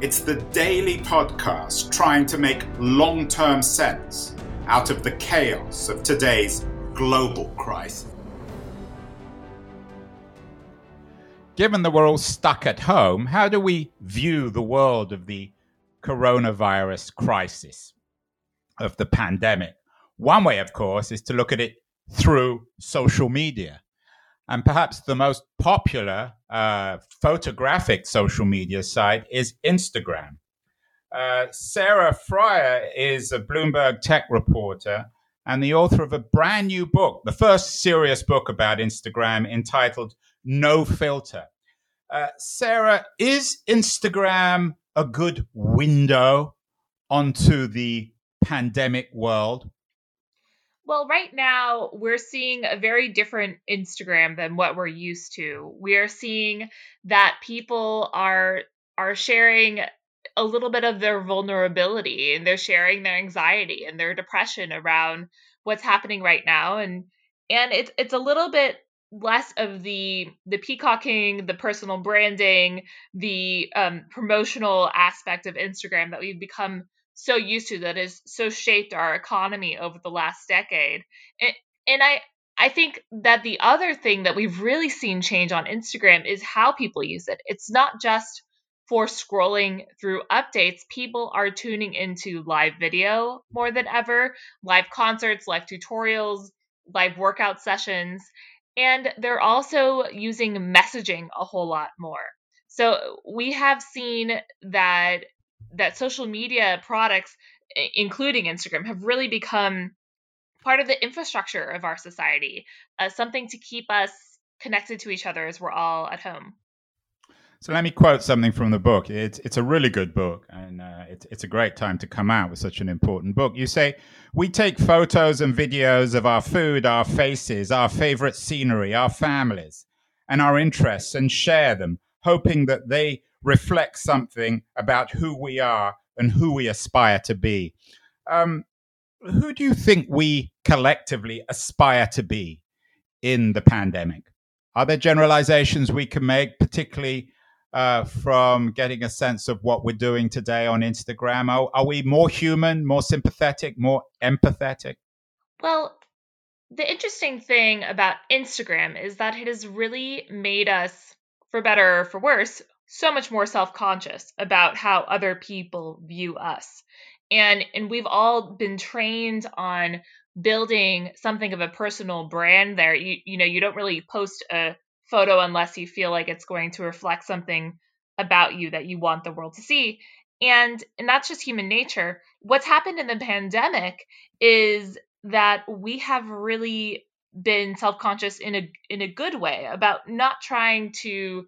it's the daily podcast trying to make long term sense out of the chaos of today's global crisis. Given that we're all stuck at home, how do we view the world of the coronavirus crisis, of the pandemic? One way, of course, is to look at it through social media. And perhaps the most popular uh, photographic social media site is Instagram. Uh, Sarah Frier is a Bloomberg tech reporter and the author of a brand new book, the first serious book about Instagram entitled No Filter. Uh, Sarah, is Instagram a good window onto the pandemic world? Well, right now we're seeing a very different Instagram than what we're used to. We are seeing that people are are sharing a little bit of their vulnerability and they're sharing their anxiety and their depression around what's happening right now and and it's it's a little bit less of the the peacocking, the personal branding, the um, promotional aspect of Instagram that we've become so used to that has so shaped our economy over the last decade. And, and I I think that the other thing that we've really seen change on Instagram is how people use it. It's not just for scrolling through updates, people are tuning into live video more than ever, live concerts, live tutorials, live workout sessions, and they're also using messaging a whole lot more. So we have seen that that social media products, including Instagram, have really become part of the infrastructure of our society, uh, something to keep us connected to each other as we're all at home. So let me quote something from the book. It's it's a really good book, and uh, it's it's a great time to come out with such an important book. You say we take photos and videos of our food, our faces, our favorite scenery, our families, and our interests, and share them, hoping that they reflects something about who we are and who we aspire to be. Um, who do you think we collectively aspire to be in the pandemic? Are there generalizations we can make, particularly uh, from getting a sense of what we're doing today on Instagram? Are, are we more human, more sympathetic, more empathetic? Well, the interesting thing about Instagram is that it has really made us, for better or for worse, so much more self-conscious about how other people view us. And and we've all been trained on building something of a personal brand there. You you know, you don't really post a photo unless you feel like it's going to reflect something about you that you want the world to see. And and that's just human nature. What's happened in the pandemic is that we have really been self-conscious in a in a good way about not trying to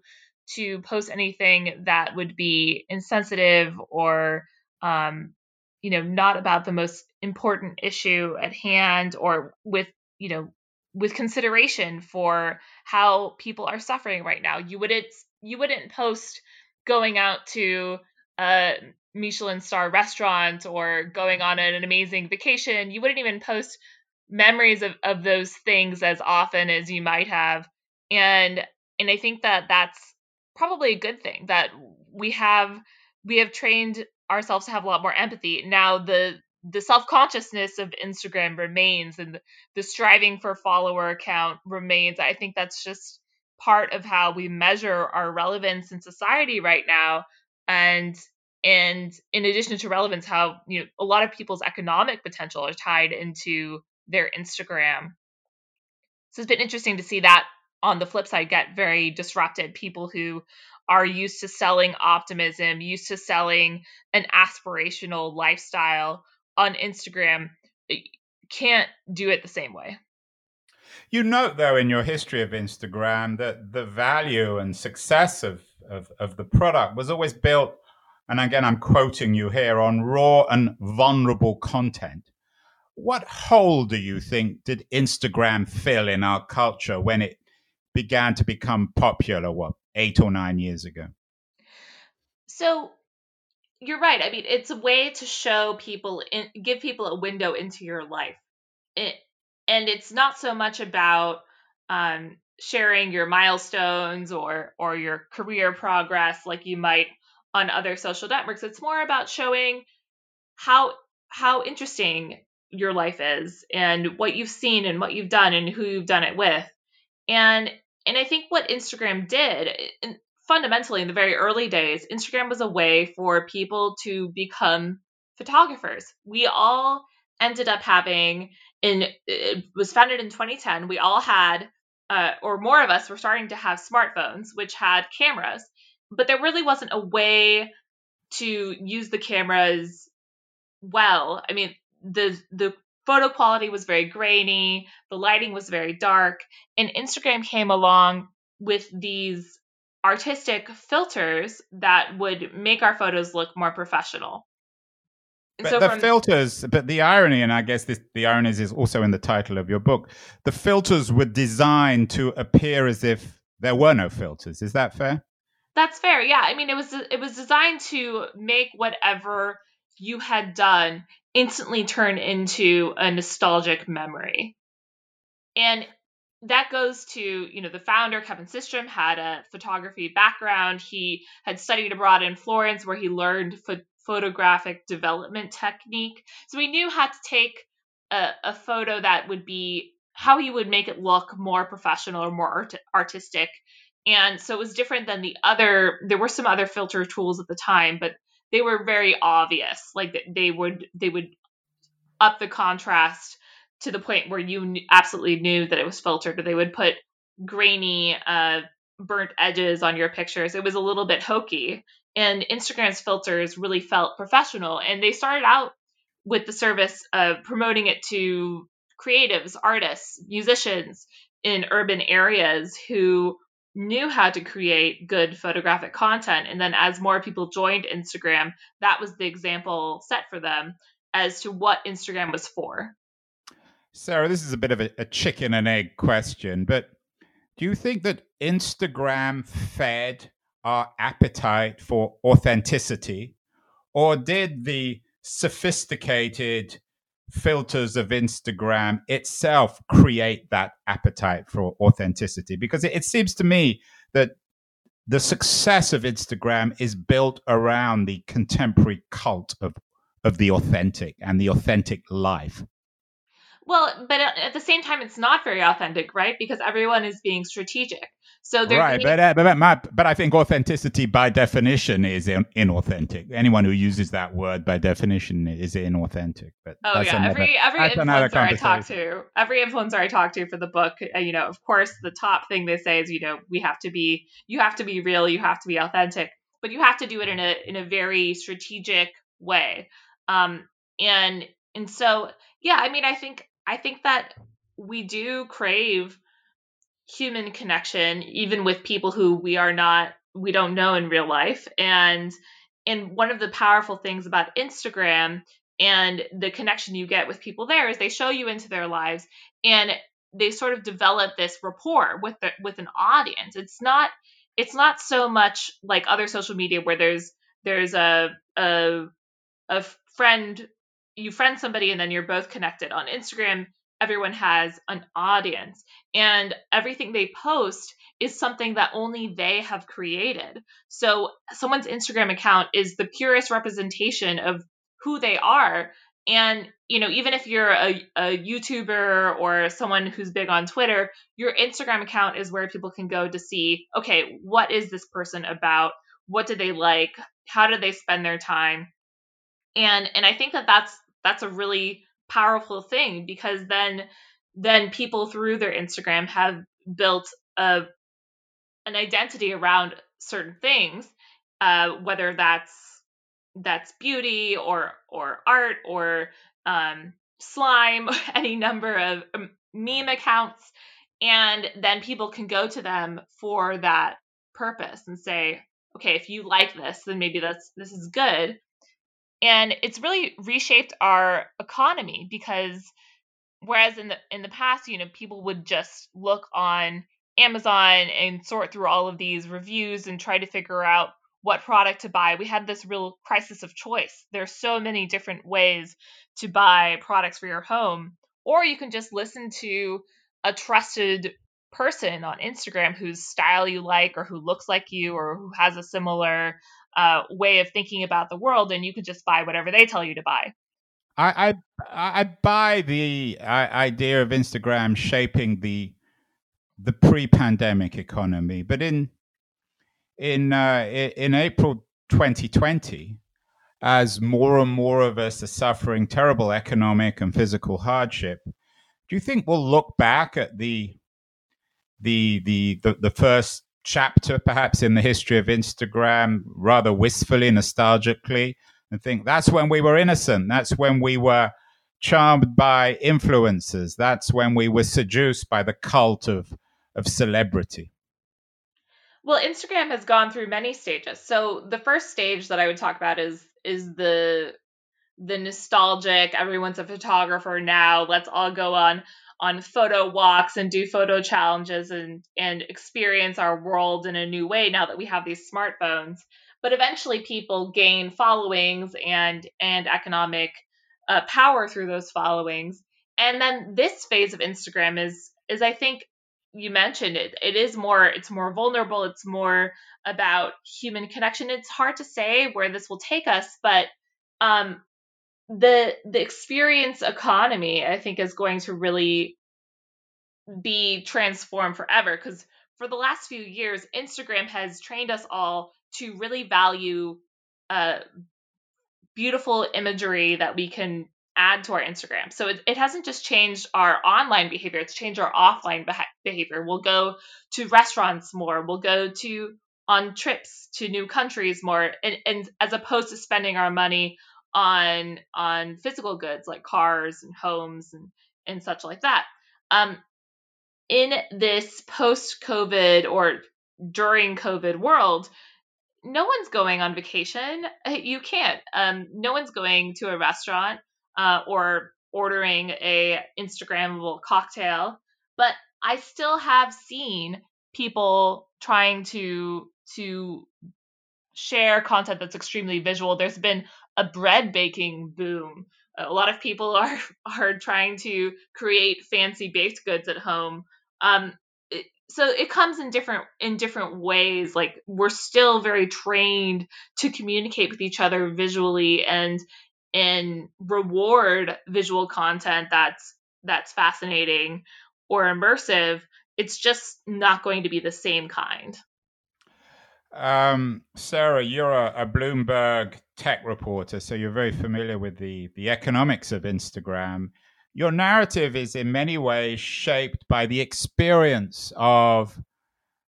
to post anything that would be insensitive or um, you know not about the most important issue at hand or with you know with consideration for how people are suffering right now. You wouldn't you wouldn't post going out to a michelin star restaurant or going on an amazing vacation. You wouldn't even post memories of, of those things as often as you might have. And and i think that that's probably a good thing that we have we have trained ourselves to have a lot more empathy. Now the the self-consciousness of Instagram remains and the, the striving for follower count remains. I think that's just part of how we measure our relevance in society right now and and in addition to relevance how you know a lot of people's economic potential are tied into their Instagram. So it's been interesting to see that on the flip side get very disrupted people who are used to selling optimism used to selling an aspirational lifestyle on instagram eh, can't do it the same way you note though in your history of instagram that the value and success of, of, of the product was always built and again, I'm quoting you here on raw and vulnerable content. What hole do you think did Instagram fill in our culture when it began to become popular, what, eight or nine years ago? So you're right. I mean, it's a way to show people, in, give people a window into your life. It, and it's not so much about um, sharing your milestones or or your career progress like you might on other social networks. It's more about showing how how interesting your life is and what you've seen and what you've done and who you've done it with. And and I think what Instagram did eh, fundamentally in the very early days, Instagram was a way for people to become photographers. We all ended up having in it was founded in 2010. We all had uh, or more of us were starting to have smartphones which had cameras, but there really wasn't a way to use the cameras well. I mean, the the photo quality was very grainy, the lighting was very dark, and Instagram came along with these artistic filters that would make our photos look more professional. And but so the from, filters, but the irony, and I guess this, the irony is also in the title of your book, the filters were designed to appear as if there were no filters. Is that fair? That's fair. Yeah. I mean, it was it was designed to make whatever you had done instantly turn into a nostalgic memory. And that goes to, you know, the founder, Kevin Systrom, had a photography background. He had studied abroad in Florence where he learned ph- photographic development technique. So he knew how to take a, a, photo that would be how he would make it look more professional or more art- artistic. And so it was different than the other, there were some other filter tools at the time, but they were very obvious. Like they would they would up the contrast to the point where you absolutely knew that it was filtered. But they would put grainy, uh, burnt edges on your pictures. It was a little bit hokey. And Instagram's filters really felt professional. And they started out with the service of promoting it to creatives, artists, musicians in urban areas who knew how to create good photographic content. And then as more people joined Instagram, that was the example set for them as to what Instagram was for. Sarah, this is a bit of a, a chicken and egg question, but do you think that Instagram fed our appetite for authenticity, or did the sophisticated filters of Instagram itself create that appetite for authenticity? Because it, it seems to me that the success of Instagram is built around the contemporary cult of, of the authentic and the authentic life. Well, but at the same time, it's not very authentic, right? Because everyone is being strategic. So right, but, uh, but my, but I think authenticity by definition is in, inauthentic. Anyone who uses that word by definition is inauthentic. But oh yeah, another, every every influencer I talk to, every influencer I talk to for the book, uh, you know, of course, the top thing they say is, you know, we have to be, you have to be real, you have to be authentic, but you have to do it in a in a very strategic way. Um, and and so yeah, I mean, I think I think that we do crave human connection even with people who we are not we don't know in real life. And and one of the powerful things about Instagram and the connection you get with people there is they show you into their lives and they sort of develop this rapport with the, with an audience. It's not it's not so much like other social media where there's there's a a a friend you friend somebody and then you're both connected on Instagram everyone has an audience and everything they post is something that only they have created. So someone's Instagram account is the purest representation of who they are. And, you know, even if you're a, a YouTuber or someone who's big on Twitter, your Instagram account is where people can go to see, okay, what is this person about? What do they like? How do they spend their time? And and I think that that's that's a really powerful thing because then then people through their Instagram have built a an identity around certain things, uh, whether that's that's beauty or or art or um, slime, any number of um, meme accounts, and then people can go to them for that purpose and say, okay, if you like this, then maybe that's this is good. And it's really reshaped our economy because whereas in the in the past, you know, people would just look on Amazon and sort through all of these reviews and try to figure out what product to buy. We had this real crisis of choice. There's so many different ways to buy products for your home, or you can just listen to a trusted person on Instagram whose style you like or who looks like you or who has a similar uh, way of thinking about the world, and you can just buy whatever they tell you to buy. I I, I buy the idea of Instagram shaping the the pre-pandemic economy, but in in uh, in April 2020, as more and more of us are suffering terrible economic and physical hardship, do you think we'll look back at the the the the, the first chapter, perhaps in the history of Instagram, rather wistfully, nostalgically, and think that's when we were innocent. That's when we were charmed by influencers. That's when we were seduced by the cult of of celebrity. Well, Instagram has gone through many stages. So the first stage that I would talk about is is the the nostalgic everyone's a photographer now let's all go on on photo walks and do photo challenges and and experience our world in a new way now that we have these smartphones. But eventually people gain followings and and economic uh, power through those followings. And then this phase of instagram is is i think you mentioned it. It is more it's more vulnerable. It's more about human connection. It's hard to say where this will take us but um the the experience economy i think is going to really be transformed forever because for the last few years instagram has trained us all to really value uh beautiful imagery that we can add to our Instagram. So it, it hasn't just changed our online behavior, it's changed our offline behavior. We'll go to restaurants more, we'll go to on trips to new countries more and, and as opposed to spending our money on on physical goods like cars and homes and and such like that. Um in this post COVID or during COVID world, no one's going on vacation. You can't. Um, no one's going to a restaurant uh, or ordering a Instagrammable cocktail. But I still have seen people trying to to share content that's extremely visual. There's been a bread baking boom. A lot of people are are trying to create fancy baked goods at home. Um, it, so it comes in different in different ways. Like we're still very trained to communicate with each other visually, and and reward visual content that's that's fascinating or immersive it's just not going to be the same kind um, sarah you're a, a, bloomberg tech reporter so you're very familiar with the the economics of instagram. Your narrative is in many ways shaped by the experience of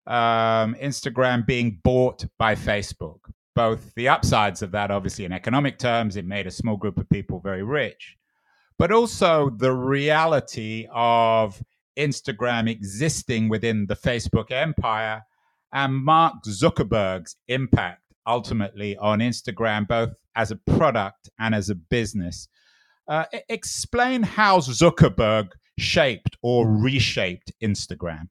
um, instagram being bought by facebook. Both the upsides of that, obviously, in economic terms, it made a small group of people very rich, but also the reality of Instagram existing within the Facebook empire and Mark Zuckerberg's impact ultimately on Instagram, both as a product and as a business. Uh, explain how Zuckerberg shaped or reshaped Instagram.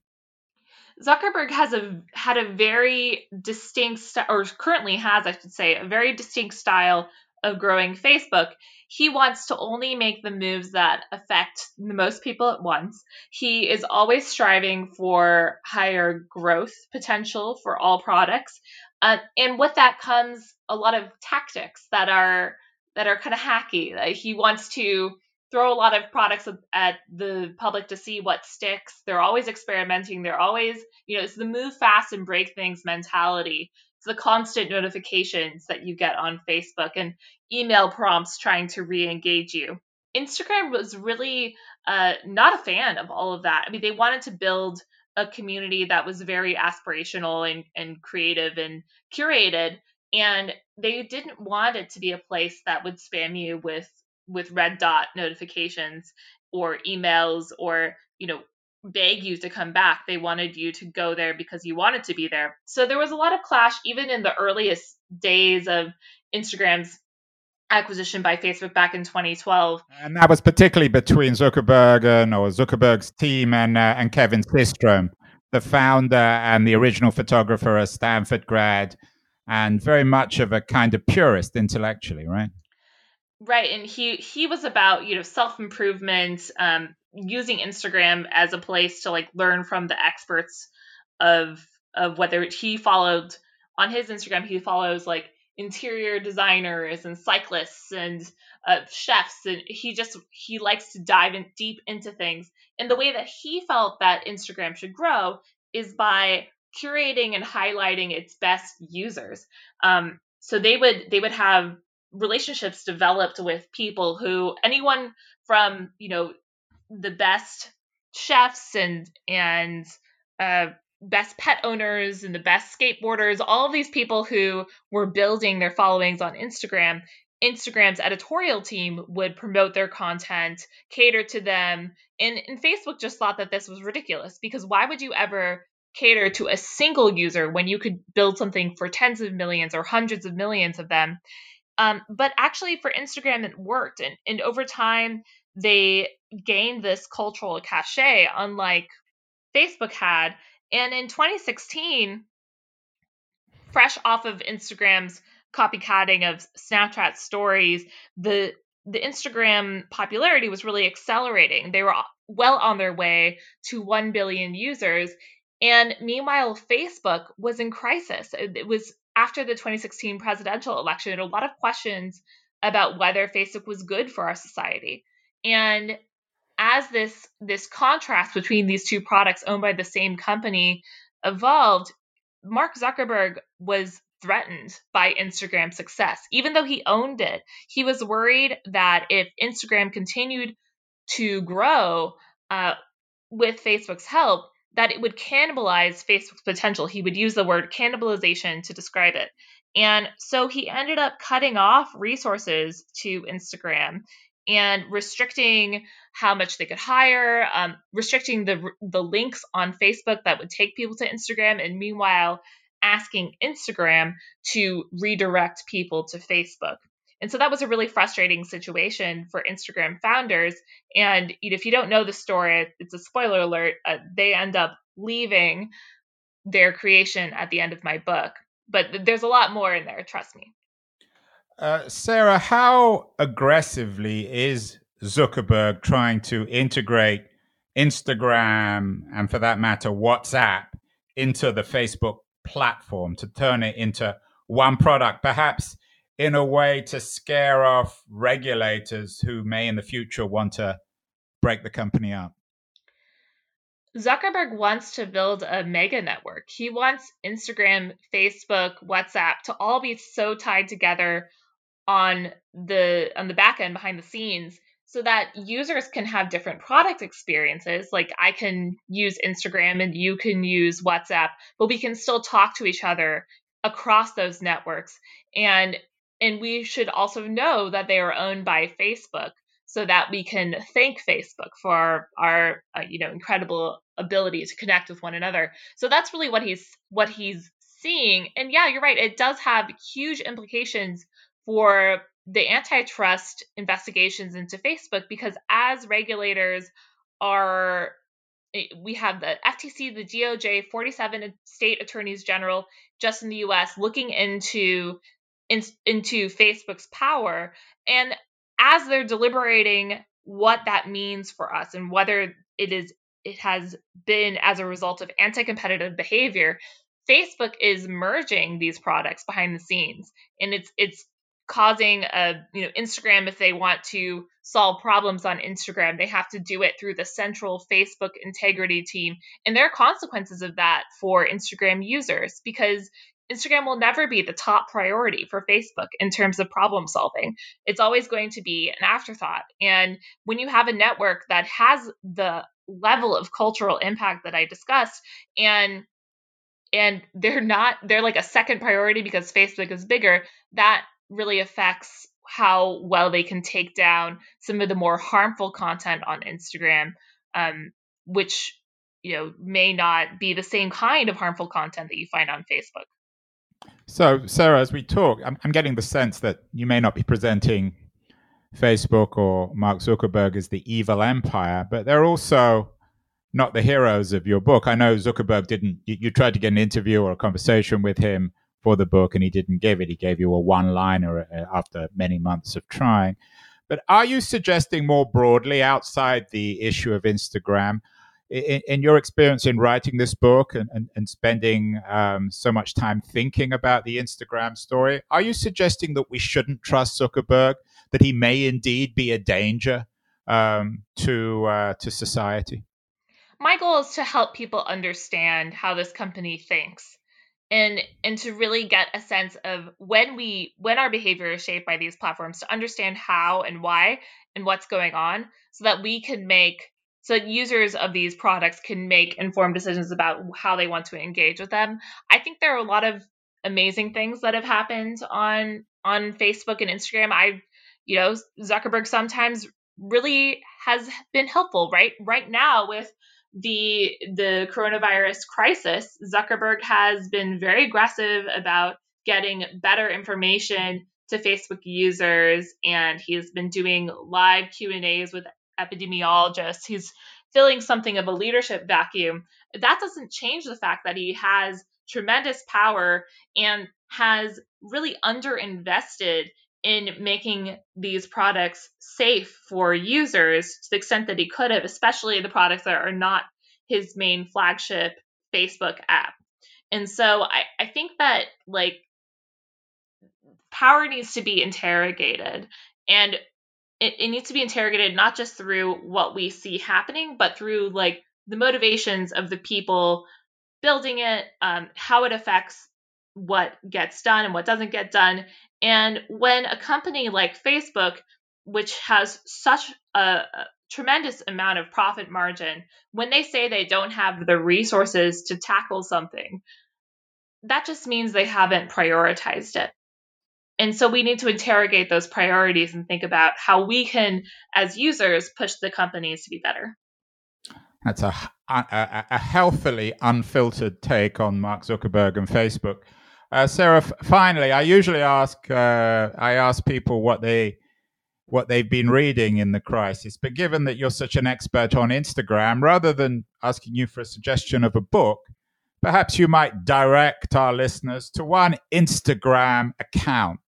Zuckerberg has a had a very distinct or currently has I should say a very distinct style of growing Facebook. He wants to only make the moves that affect the most people at once. He is always striving for higher growth potential for all products. Uh, and with that comes a lot of tactics that are that are kind of hacky. He wants to throw a lot of products at the public to see what sticks. They're always experimenting. They're always, you know, it's the move fast and break things mentality. It's the constant notifications that you get on Facebook and email prompts trying to re engage you. Instagram was really uh, not a fan of all of that. I mean, they wanted to build a community that was very aspirational and, and creative and curated. And they didn't want it to be a place that would spam you with with red dot notifications or emails or you know beg you to come back. They wanted you to go there because you wanted to be there. So there was a lot of clash even in the earliest days of Instagram's acquisition by Facebook back in 2012. And that was particularly between Zuckerberg and or Zuckerberg's team and uh, and Kevin Systrom, the founder and the original photographer, a Stanford grad, and very much of a kind of purist intellectually, right? Right, and he he was about you know self improvement, um, using Instagram as a place to like learn from the experts of of whether he followed on his Instagram he follows like interior designers and cyclists and uh, chefs and he just he likes to dive in deep into things. And the way that he felt that instagram should grow is by curating and highlighting its best users. Um, so they would they would have relationships developed with people who anyone from you know the best chefs and and uh, best pet owners and the best skateboarders, all of these people who were building their followings on Instagram, Instagram's editorial team would promote their content, cater to them. And, and Facebook just thought that this was ridiculous because why would you ever cater to a single user when you could build something for tens of millions or hundreds of millions of them? Um, but actually, for Instagram, it worked. And, and over time, they gained this cultural cachet, unlike Facebook had. And in 2016, fresh off of Instagram's copycatting of Snapchat stories, the the Instagram popularity was really accelerating. They were uh, well on their way to 1 billion users. And meanwhile, Facebook was in crisis. It was after the 2016 presidential election, a lot of questions about whether Facebook was good for our society. And as this this contrast between these two products owned by the same company evolved, Mark Zuckerberg was threatened by Instagram's success. Even though he owned it, he was worried that if Instagram continued to grow uh, with Facebook's help, that it would cannibalize Facebook's potential. He would use the word cannibalization to describe it. And so he ended up cutting off resources to Instagram and restricting how much they could hire, um, restricting the the links on Facebook that would take people to Instagram, and meanwhile asking Instagram to redirect people to Facebook. And so that was a really frustrating situation for Instagram founders. And if you don't know the story, it's a spoiler alert. Uh, they end up leaving their creation at the end of my book. But there's a lot more in there, trust me. Uh, Sarah, how aggressively is Zuckerberg trying to integrate Instagram and, for that matter, WhatsApp into the Facebook platform to turn it into one product, perhaps in a way to scare off regulators who may in the future want to break the company up? Zuckerberg wants to build a mega network. He wants Instagram, Facebook, WhatsApp to all be so tied together on the on the back end behind the scenes so that users can have different product experiences. Like i can use instagram and you can use whatsapp but we can still talk to each other across those networks. And and we should also know that they are owned by facebook so that we can thank facebook for our, our uh, you know incredible ability to connect with one another. So that's really what he's what he's seeing. And yeah you're right it does have huge implications for the antitrust investigations into Facebook because as regulators are eh, we have the FTC, the DOJ, 47 state attorneys general just in the US looking into in, into Facebook's power. And as they're deliberating what that means for us and whether it is it has been as a result of anti-competitive behavior Facebook is merging these products behind the scenes. And it's it's causing a you know Instagram if they want to solve problems on Instagram they have to do it through the central Facebook integrity team and there are consequences of that for Instagram users because Instagram will never be the top priority for Facebook in terms of problem solving. It's always going to be an afterthought. And when you have a network that has the level of cultural impact that I discussed and and they're not they're like a second priority because Facebook is bigger, that really affects how well they can take down some of the more harmful content on Instagram, um, which you know may not be the same kind of harmful content that you find on Facebook. So, Sarah, as we talk, I'm, I'm getting the sense that you may not be presenting Facebook or Mark Zuckerberg as the evil empire, but they're also not the heroes of your book. I know Zuckerberg didn't, you, you, tried to get an interview or a conversation with him for the book and he didn't give it. He gave you a one liner uh, after many months of trying. But are you suggesting more broadly outside the issue of Instagram? In, in your experience in writing this book and, and, and spending um, so much time thinking about the Instagram story, are you suggesting that we shouldn't trust Zuckerberg, that he may indeed be a danger um, to uh, to society? My goal is to help people understand how this company thinks and and to really get a sense of when we when our behavior is shaped by these platforms to understand how and why and what's going on so that we can make so that users of these products can make informed decisions about how they want to engage with them. I think there are a lot of amazing things that have happened on on Facebook and Instagram. I you know, Zuckerberg sometimes really has been helpful, right? Right now with the the coronavirus crisis, Zuckerberg has been very aggressive about getting better information to Facebook users and he's been doing live Q&As with epidemiologists. He's filling something of a leadership vacuum. That doesn't change the fact that he has tremendous power and has really underinvested in making these products safe for users to the extent that he could have, especially the products that are not his main flagship Facebook app. And so I, I think that like power needs to be interrogated and it, it needs to be interrogated not just through what we see happening, but through like the motivations of the people building it, um, how it affects what gets done and what doesn't get done. And when a company like Facebook, which has such a, tremendous amount of profit margin, when they say they don't have the resources to tackle something, that just means they haven't prioritized it. And so we need to interrogate those priorities and think about how we can, as users, push the companies to be better. That's a, a, a healthily unfiltered take on Mark Zuckerberg and Facebook. Uh, Sarah, finally, I usually ask uh, I ask people what they what they've been reading in the crisis. But given that you're such an expert on Instagram, rather than asking you for a suggestion of a book, perhaps you might direct our listeners to one Instagram account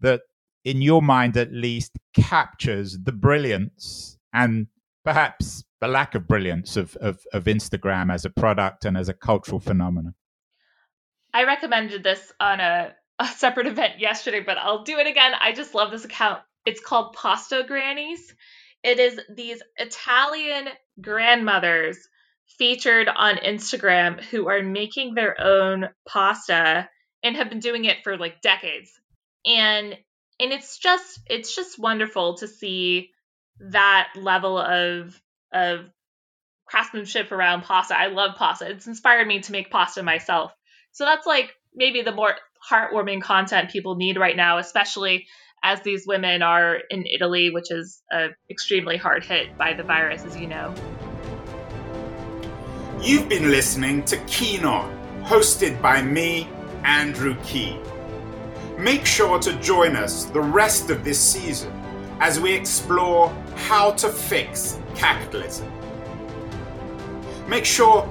that, in your mind at least, captures the brilliance and perhaps the lack of brilliance of, of, of Instagram as a product and as a cultural phenomenon. I recommended this on a, a separate event yesterday, but I'll do it again. I just love this account. It's called Pasta Grannies. It is these Italian grandmothers featured on Instagram who are making their own pasta and have been doing it for like decades. And and it's just it's just wonderful to see that level of of craftsmanship around pasta. I love pasta. It's inspired me to make pasta myself. So that's like maybe the more heartwarming content people need right now, especially as these women are in Italy, which is uh, extremely hard hit by the virus, as you know. You've been listening to Keen On, hosted by me, Andrew Keen. Make sure to join us the rest of this season as we explore how to fix capitalism. Make sure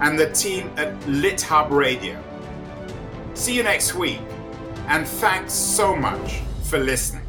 and the team at LitHub Radio. See you next week, and thanks so much for listening.